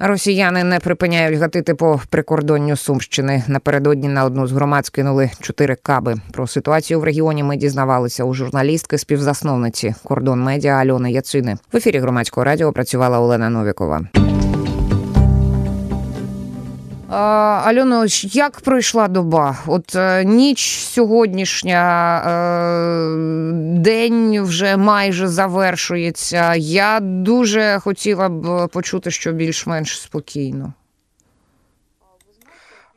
Росіяни не припиняють гатити по прикордонню Сумщини. Напередодні на одну з громад скинули чотири каби. Про ситуацію в регіоні ми дізнавалися у журналістки співзасновниці кордон медіа Альони Яцини. В ефірі громадського радіо працювала Олена Новікова. Альоно, як пройшла доба? От е, ніч сьогоднішня, е, день вже майже завершується. Я дуже хотіла б почути, що більш-менш спокійно.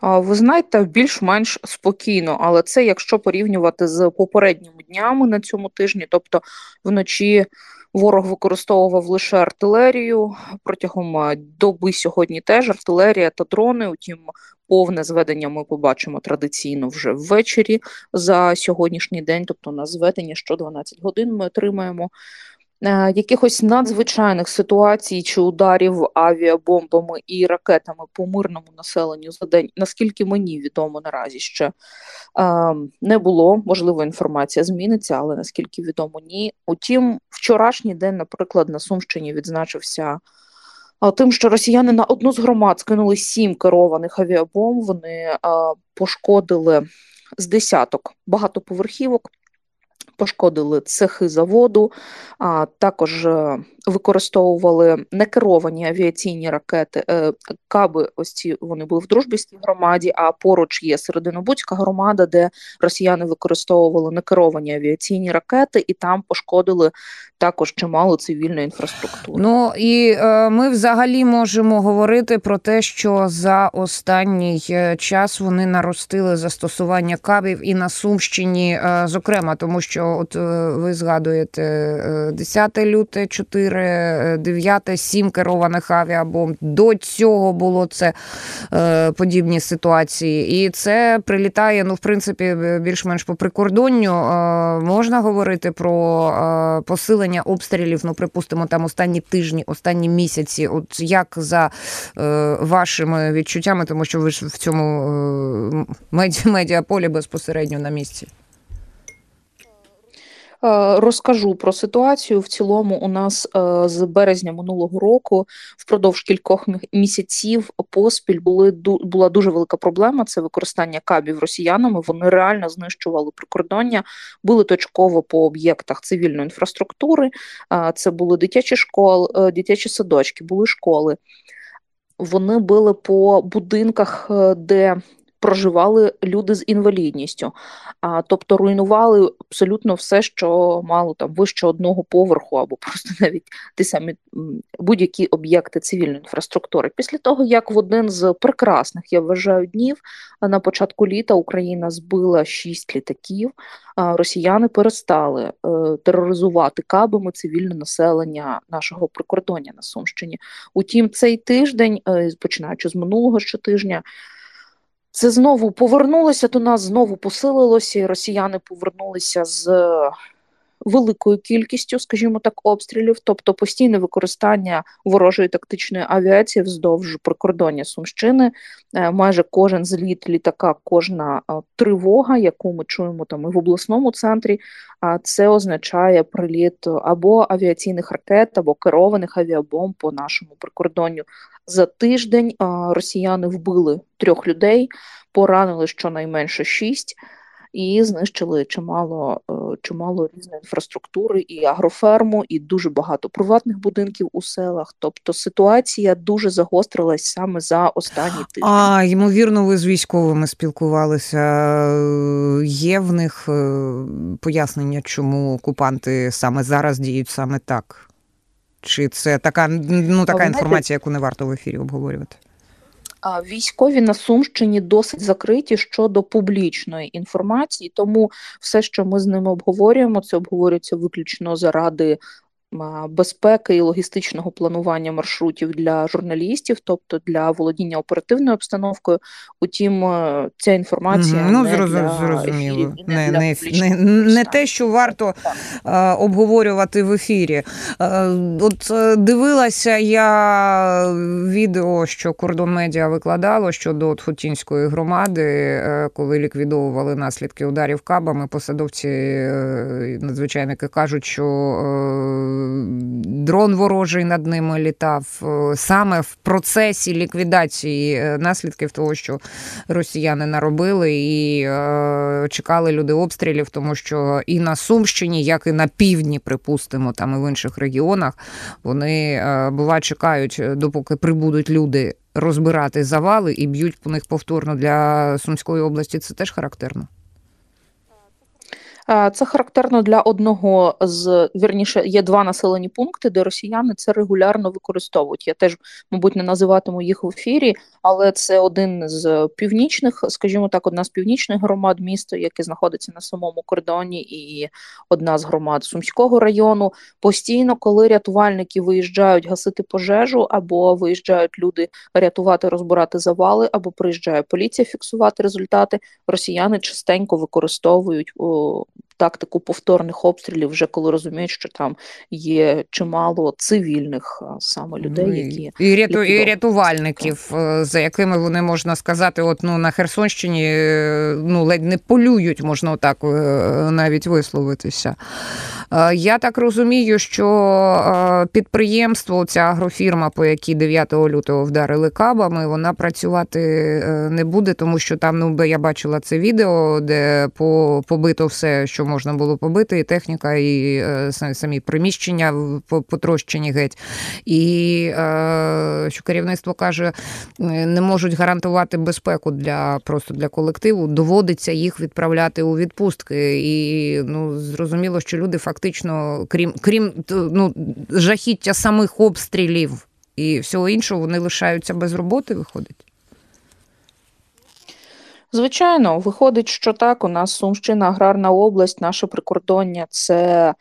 Ви знаєте, більш-менш спокійно, але це якщо порівнювати з попередніми днями на цьому тижні, тобто вночі. Ворог використовував лише артилерію протягом доби сьогодні. Теж артилерія та дрони. Утім, повне зведення ми побачимо традиційно вже ввечері за сьогоднішній день. Тобто на зведення що 12 годин ми отримаємо. Е, якихось надзвичайних ситуацій чи ударів авіабомбами і ракетами по мирному населенню за день, наскільки мені відомо наразі ще е, не було. Можливо, інформація зміниться, але наскільки відомо, ні. Утім, вчорашній день, наприклад, на Сумщині відзначився. Тим, що росіяни на одну з громад скинули сім керованих авіабомб, вони пошкодили з десяток багатоповерхівок, пошкодили цехи заводу, а також е, використовували некеровані авіаційні ракети. Е, каби, ось ці вони були в дружбівській громаді. А поруч є Серединобудська громада, де росіяни використовували некеровані авіаційні ракети, і там пошкодили також чимало цивільної інфраструктури. Ну і е, ми взагалі можемо говорити про те, що за останній час вони наростили застосування кабів і на Сумщині, зокрема, тому що от е, ви згадуєте 10 люте 4 4, 9, 7 керованих авіабомб. До цього було це е, подібні ситуації. І це прилітає, ну, в принципі, більш-менш по прикордонню. Е, можна говорити про е, посилення обстрілів, ну, припустимо, там останні тижні, останні місяці. От як за е, вашими відчуттями, тому що ви ж в цьому е, меді медіаполі безпосередньо на місці. Е, розкажу про ситуацію. В цілому, у нас е, з березня минулого року впродовж кількох місяців поспіль були була дуже велика проблема. Це використання кабів росіянами. Вони реально знищували прикордоння, були точково по об'єктах цивільної інфраструктури. Це були дитячі школи, е, дитячі садочки, були школи. Вони били по будинках, де проживали люди з інвалідністю, а тобто руйнували абсолютно все, що мало там вище одного поверху, або просто навіть ті самі будь-які об'єкти цивільної інфраструктури. Після того, як в один з прекрасних я вважаю днів на початку літа Україна збила шість літаків, росіяни перестали е, тероризувати кабами цивільне населення нашого прикордоння на Сумщині. Утім, цей тиждень, е, починаючи з минулого щотижня. Це знову повернулося до нас, знову посилилося, і росіяни повернулися з великою кількістю, скажімо так, обстрілів, тобто постійне використання ворожої тактичної авіації вздовж прикордоння Сумщини. Е, майже кожен зліт літака, кожна е, тривога, яку ми чуємо там і в обласному центрі, а це означає приліт або авіаційних ракет, або керованих авіабомб по нашому прикордонню. За тиждень росіяни вбили трьох людей, поранили щонайменше шість і знищили чимало е, чимало різної інфраструктури, і агроферму, і дуже багато приватних будинків у селах. Тобто ситуація дуже загострилась саме за останні тижні. А ймовірно, ви з військовими спілкувалися. Є в них е, пояснення, чому окупанти саме зараз діють саме так? Чи це така ну така інформація, яку не варто в ефірі обговорювати? Військові на Сумщині досить закриті щодо публічної інформації, тому все, що ми з ними обговорюємо, це обговорюється виключно заради безпеки і логістичного планування маршрутів для журналістів, тобто для володіння оперативною обстановкою. Утім, е, ця інформація ну, не зрозуміло. для не, не, не, не те, що варто а, обговорювати в ефірі. А, от е, дивилася я відео, що кордон медіа викладало щодо Хотінської громади, е, коли ліквідовували наслідки ударів кабами. Посадовці надзвичайники кажуть, що дрон ворожий над ними літав. Саме в процесі ліквідації наслідків того, що росіяни наробили, і чекали люди обстрілів, тому що і на Сумщині, як і на півдні, припустимо, там і в інших регіонах, вони бува чекають, допоки прибудуть люди розбирати завали і б'ють по них повторно для Сумської області. Це теж характерно. Це характерно для одного з вірніше, є два населені пункти, де росіяни це регулярно використовують. Я теж, мабуть, не називатиму їх в ефірі, але це один з північних, скажімо так, одна з північних громад міста, яке знаходиться на самому кордоні, і одна з громад Сумського району. Постійно, коли рятувальники виїжджають гасити пожежу, або виїжджають люди рятувати, розбирати завали, або приїжджає поліція фіксувати результати. Росіяни частенько використовують тактику повторних обстрілів, вже коли розуміють, що там є чимало цивільних саме людей, які і ряту і рятувальників, е, за якими вони можна сказати, от ну на Херсонщині е, ну ледь не полюють, можна отак е, навіть висловитися. Я так розумію, що підприємство, ця агрофірма, по якій 9 лютого вдарили кабами, вона працювати не буде, тому що там ну я бачила це відео, де побито все, що можна було побити, і техніка, і е, самі приміщення потрощені геть. І е, що керівництво каже, не можуть гарантувати безпеку для просто для колективу, доводиться їх відправляти у відпустки. І ну зрозуміло, що люди фактично, крім крім ну, жахіття самих обстрілів і всього іншого, вони лишаються без роботи, виходить. Звичайно, виходить, що так. У нас Сумщина, аграрна область, наше прикордоння це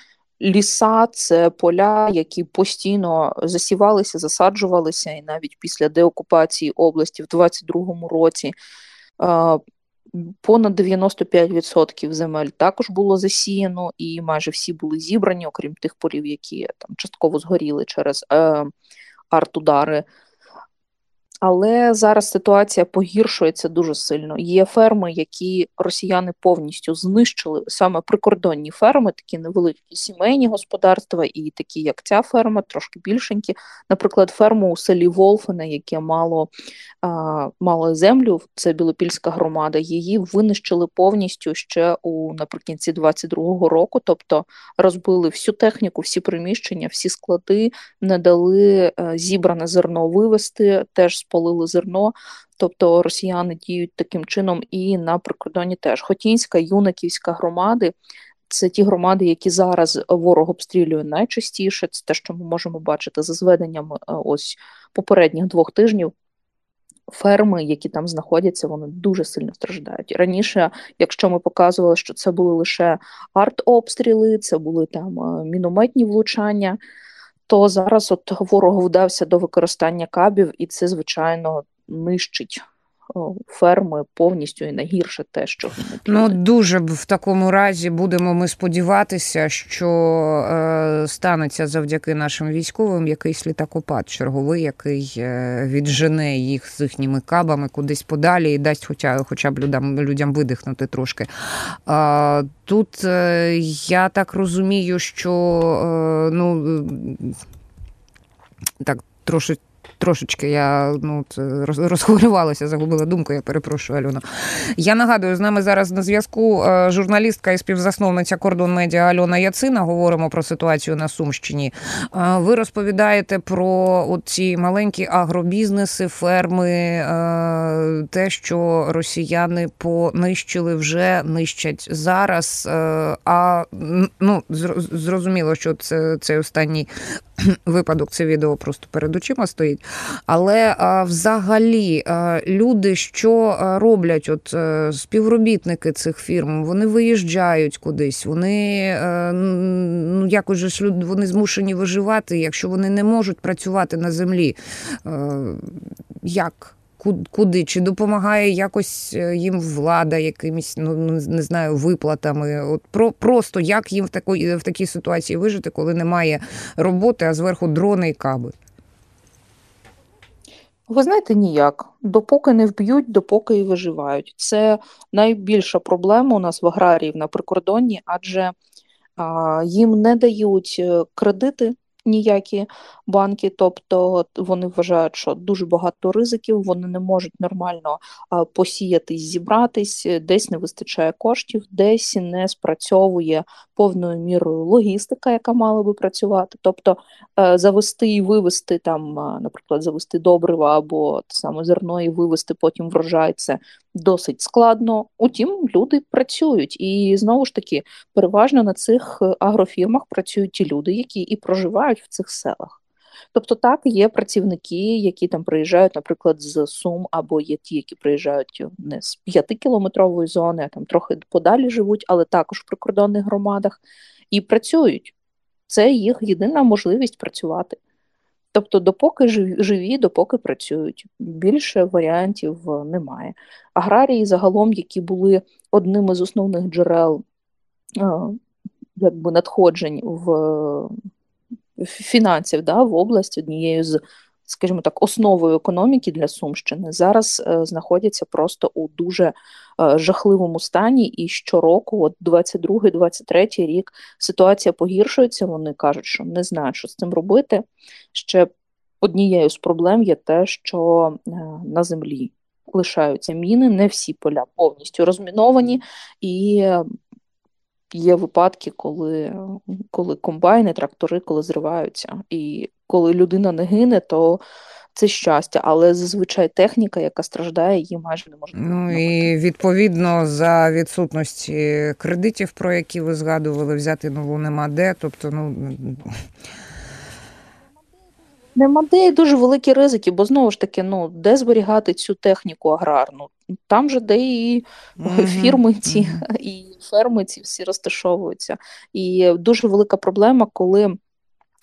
ліса, це поля, які постійно засівалися, засаджувалися, і навіть після деокупації області в 22-му році. Понад 95% земель також було засіяно, і майже всі були зібрані, окрім тих полів, які там частково згоріли через е, артудари але зараз ситуація погіршується дуже сильно. Є ферми, які росіяни повністю знищили саме прикордонні ферми, такі невеликі сімейні господарства, і такі, як ця ферма, трошки більшенькі. Наприклад, ферму у селі Волфине, яке мало а, мало землю, це Білопільська громада. Її винищили повністю ще у наприкінці 22-го року, тобто розбили всю техніку, всі приміщення, всі склади, не дали е, зібране зерно вивезти, теж спалили зерно. Тобто росіяни діють таким чином і на прикордоні теж Хотінська, Юнаківська громади. Це ті громади, які зараз ворог обстрілює найчастіше. Це те, що ми можемо бачити за зведенням е, ось попередніх двох тижнів. Ферми, які там знаходяться, вони дуже сильно страждають. Раніше, якщо ми показували, що це були лише арт-обстріли, це були там е, мінометні влучання то зараз от ворог вдався до використання кабів, і це, звичайно, нищить. Ферми повністю і найгірше те, що ну дуже в такому разі будемо ми сподіватися, що е, станеться завдяки нашим військовим якийсь літакопад черговий, який е, віджене їх з їхніми кабами кудись подалі і дасть, хоча хоча б людям людям видихнути трошки. Е, Тут я так розумію, що ну так трошки Трошечки я ну, розхвилювалася, загубила думку, я перепрошую Альона. Я нагадую, з нами зараз на зв'язку е, журналістка і співзасновниця кордон медіа Альона Яцина. Говоримо про ситуацію на Сумщині. Е, ви розповідаєте про ці маленькі агробізнеси, ферми, е, те, що росіяни понищили вже нищать зараз. А ну зрозуміло, що це цей останній випадок, це відео просто перед очима стоїть. Але взагалі люди, що роблять, от е, співробітники цих фірм, вони виїжджають кудись, вони е, ну якось же вони змушені виживати, якщо вони не можуть працювати на землі. Е, як? Куди чи допомагає якось їм влада, якимись ну не знаю, виплатами? От про просто як їм в такій в такій ситуації вижити, коли немає роботи, а зверху дрони і каби? Ви знаєте, ніяк. Допоки не вб'ють, допоки і виживають. Це найбільша проблема у нас в аграріїв на прикордонні, адже їм не дають е, кредити ніякі банки, тобто вони вважають, що дуже багато ризиків, вони не можуть нормально посіятись, зібратись, десь не вистачає коштів, десь не спрацьовує повною мірою логістика, яка мала би працювати. Тобто е, завести і вивести там, наприклад, завести добрива або саме зерно і вивести потім врожай, це досить складно. Утім, люди працюють, і знову ж таки, переважно на цих е, агрофірмах працюють ті люди, які і проживають в цих селах. Тобто, так, є працівники, які там приїжджають, наприклад, з Сум, або є ті, які приїжджають не з п'ятикілометрової зони, а там трохи подалі живуть, але також в прикордонних громадах і працюють. Це їх єдина можливість працювати. Тобто, допоки живі, допоки працюють, більше варіантів е, немає. Аграрії, загалом, які були одним із основних джерел е, якби надходжень в фінансів да, в область однією з, скажімо так, основою економіки для Сумщини, зараз е, знаходяться просто у дуже жахливому стані. І щороку, от 22-23 рік, ситуація погіршується. Вони кажуть, що не знають, що з цим робити. Ще однією з проблем є те, що е, на землі лишаються міни, не всі поля повністю розміновані, і є випадки, коли коли комбайни, трактори, коли зриваються. І коли людина не гине, то це щастя, але зазвичай техніка, яка страждає, її майже не можна. Ну і відповідно за відсутності кредитів, про які ви згадували, взяти нову нема де. Тобто, ну Нема де дуже великі ризики, бо знову ж таки, ну де зберігати цю техніку аграрну? Там же де і mm-hmm. фірми ці, mm-hmm. і ферми ці всі розташовуються. І дуже велика проблема, коли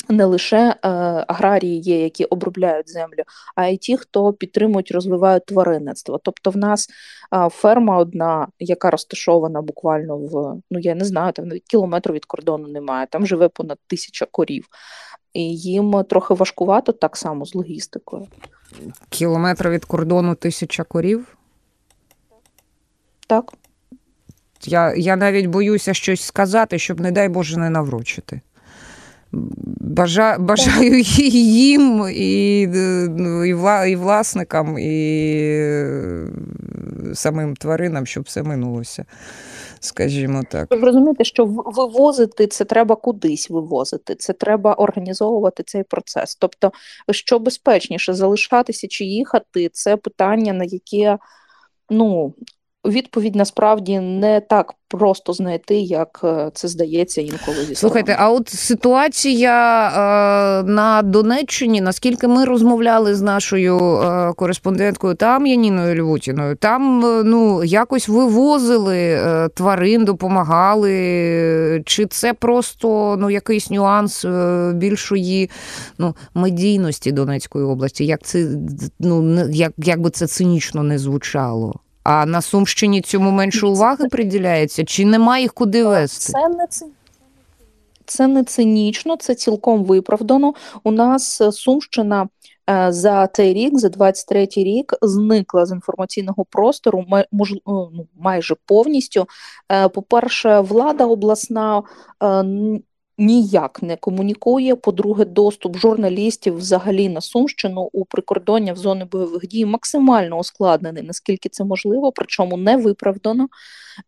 не лише е, аграрії є, які обробляють землю, а й ті, хто підтримують, розвивають тваринництво. Тобто, в нас е, ферма одна, яка розташована буквально в ну я не знаю, там навіть кілометру від кордону немає. Там живе понад тисяча корів і їм трохи важкувато так само з логістикою. Кілометр від кордону тисяча корів? Так. Я я навіть боюся щось сказати, щоб, не дай Боже, не наврочити. Бажа, бажаю їм і ну, і, власникам, і самим тваринам, щоб все минулося скажімо так. Ви розумієте, що вивозити це треба кудись вивозити, це треба організовувати цей процес. Тобто, що безпечніше залишатися чи їхати, це питання, на яке ну відповідь насправді не так просто знайти, як е, це здається інколи зі слухайте. А от ситуація е, на Донеччині, наскільки ми розмовляли з нашою е, кореспонденткою там Яніною Львутіною, там ну якось вивозили е, тварин, допомагали, чи це просто ну якийсь нюанс е, більшої ну медійності Донецької області? Як це ну як, як би це цинічно не звучало? А на Сумщині цьому менше уваги приділяється? Чи немає їх куди вести? Це не це. Це не цинічно, це цілком виправдано. У нас е, Сумщина е, за цей рік, за 23-й рік, зникла з інформаційного простору ну, майже повністю. Е, по-перше, влада обласна ніяк не комунікує. По-друге, доступ журналістів взагалі на Сумщину у прикордоння в зони бойових дій максимально ускладнений, наскільки це можливо, причому не виправдано.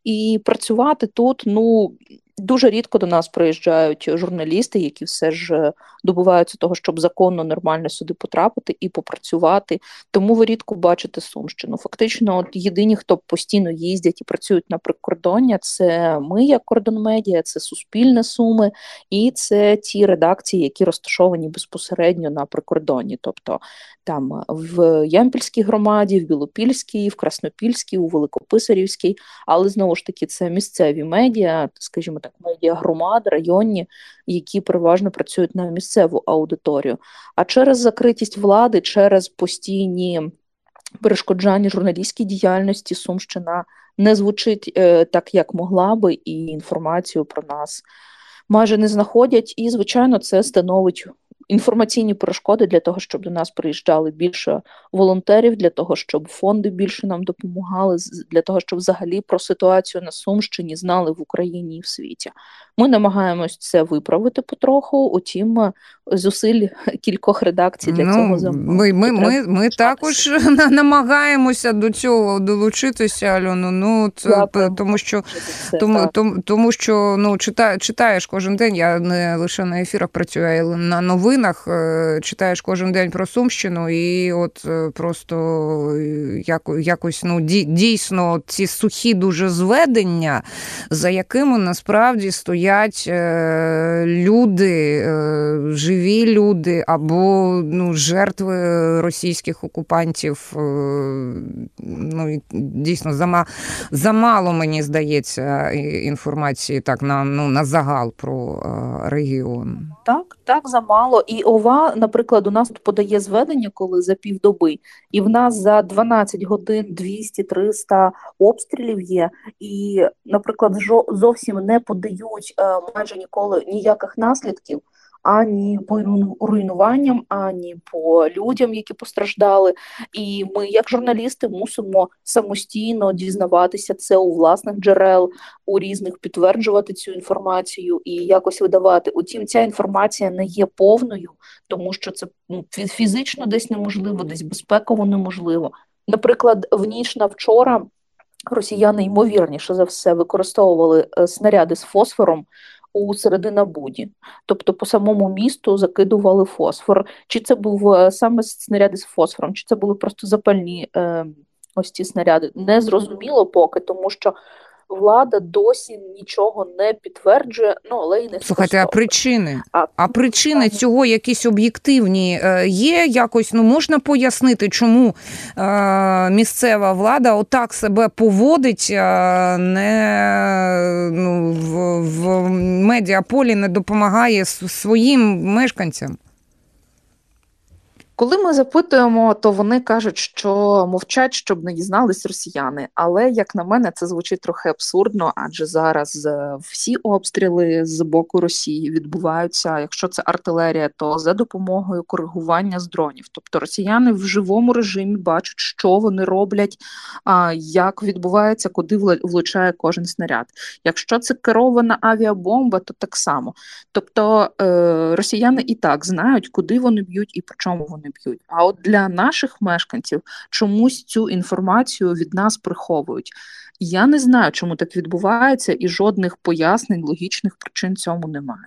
І працювати тут, ну Дуже рідко до нас приїжджають журналісти, які все ж е, добуваються того, щоб законно нормально сюди потрапити і попрацювати. Тому ви рідко бачите Сумщину. Фактично, от єдині, хто постійно їздять і працюють на прикордоння, це ми, як кордон медіа, це Суспільне Суми, і це ті редакції, які розташовані безпосередньо на прикордонні. Тобто там в Ямпільській громаді, в Білопільській, в Краснопільській, у Великописарівській, але знову ж таки це місцеві медіа, скажімо так, медіа громад, районні, які переважно працюють на місцеву аудиторію. А через закритість влади, через постійні перешкоджання журналістській діяльності, Сумщина не звучить е, так, як могла би, і інформацію про нас майже не знаходять. І, звичайно, це становить інформаційні перешкоди для того, щоб до нас приїжджали більше волонтерів, для того, щоб фонди більше нам допомагали, для того, щоб взагалі про ситуацію на Сумщині знали в Україні і в світі. Ми намагаємось це виправити потроху. Утім, зусиль кількох редакцій для ну, цього замовлено. Ми ми, ми, ми також намагаємося до цього долучитися, Альону. Ну це тому, що це, тому, тому, тому що ну чита, читаєш кожен день. Я не лише на ефірах працюю, а й на новинах. Е, читаєш кожен день про Сумщину, і от е, просто е, якось ну дійсно ці сухі дуже зведення, за якими насправді стоять люди, живі люди або ну, жертви російських окупантів. Ну дійсно зама замало мені здається інформації так на ну на загал про регіон. Так, так замало. І ова, наприклад, у нас тут подає зведення, коли за півдоби, і в нас за 12 годин 200-300 обстрілів є. І, наприклад, зовсім не подають е, майже ніколи ніяких наслідків ані по руйнуванням, ані по людям, які постраждали. І ми, як журналісти, мусимо самостійно дізнаватися це у власних джерел, у різних підтверджувати цю інформацію і якось видавати. Утім, ця інформація не є повною, тому що це ну, фізично десь неможливо, десь безпеково неможливо. Наприклад, в ніч на вчора росіяни ймовірніше за все використовували е, снаряди з фосфором у серединабуді, тобто по самому місту закидували фосфор. Чи це був е, саме снаряди з фосфором, чи це були просто запальні е, ось ці снаряди? Не зрозуміло поки, тому що влада досі нічого не підтверджує. Ну але й не слухайте. А причини а, а причини а... цього якісь об'єктивні е, є. Якось ну можна пояснити, чому е, місцева влада отак себе поводить, е, не ну медіаполі не допомагає своїм мешканцям. Коли ми запитуємо, то вони кажуть, що мовчать, щоб не дізнались росіяни. Але як на мене, це звучить трохи абсурдно, адже зараз е, всі обстріли з боку Росії відбуваються. Якщо це артилерія, то за допомогою коригування з дронів. Тобто росіяни в живому режимі бачать, що вони роблять, як відбувається, куди влучає кожен снаряд. Якщо це керована авіабомба, то так само. Тобто е, росіяни і так знають, куди вони б'ють і по чому вони не б'ють. А от для наших мешканців чомусь цю інформацію від нас приховують. Я не знаю, чому так відбувається, і жодних пояснень, логічних причин цьому немає.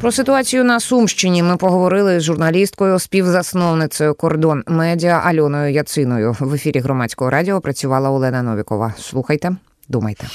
Про ситуацію на Сумщині ми поговорили з журналісткою, співзасновницею кордон медіа Альоною Яциною. В ефірі громадського радіо працювала Олена Новікова. Слухайте, думайте.